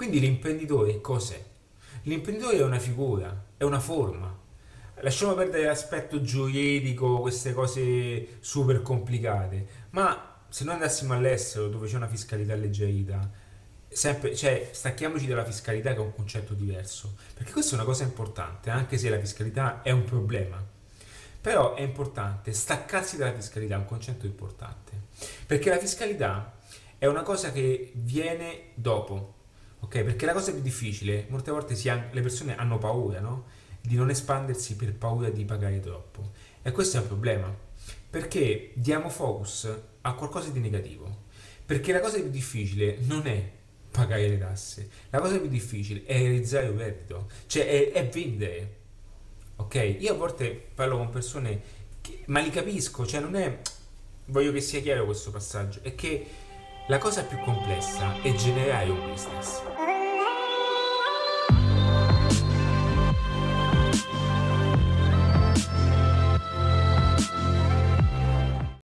Quindi l'imprenditore cos'è? L'imprenditore è una figura, è una forma. Lasciamo perdere l'aspetto giuridico, queste cose super complicate, ma se noi andassimo all'estero dove c'è una fiscalità alleggerita, sempre, cioè, stacchiamoci dalla fiscalità che è un concetto diverso, perché questa è una cosa importante, anche se la fiscalità è un problema. Però è importante staccarsi dalla fiscalità, è un concetto importante, perché la fiscalità è una cosa che viene dopo, ok? Perché la cosa più difficile, molte volte ha, le persone hanno paura, no? Di non espandersi per paura di pagare troppo. E questo è un problema, perché diamo focus a qualcosa di negativo. Perché la cosa più difficile non è pagare le tasse. La cosa più difficile è realizzare un reddito, cioè è, è vendere. Ok? Io a volte parlo con persone, che, ma li capisco, cioè non è... Voglio che sia chiaro questo passaggio, è che la cosa più complessa è generare un business.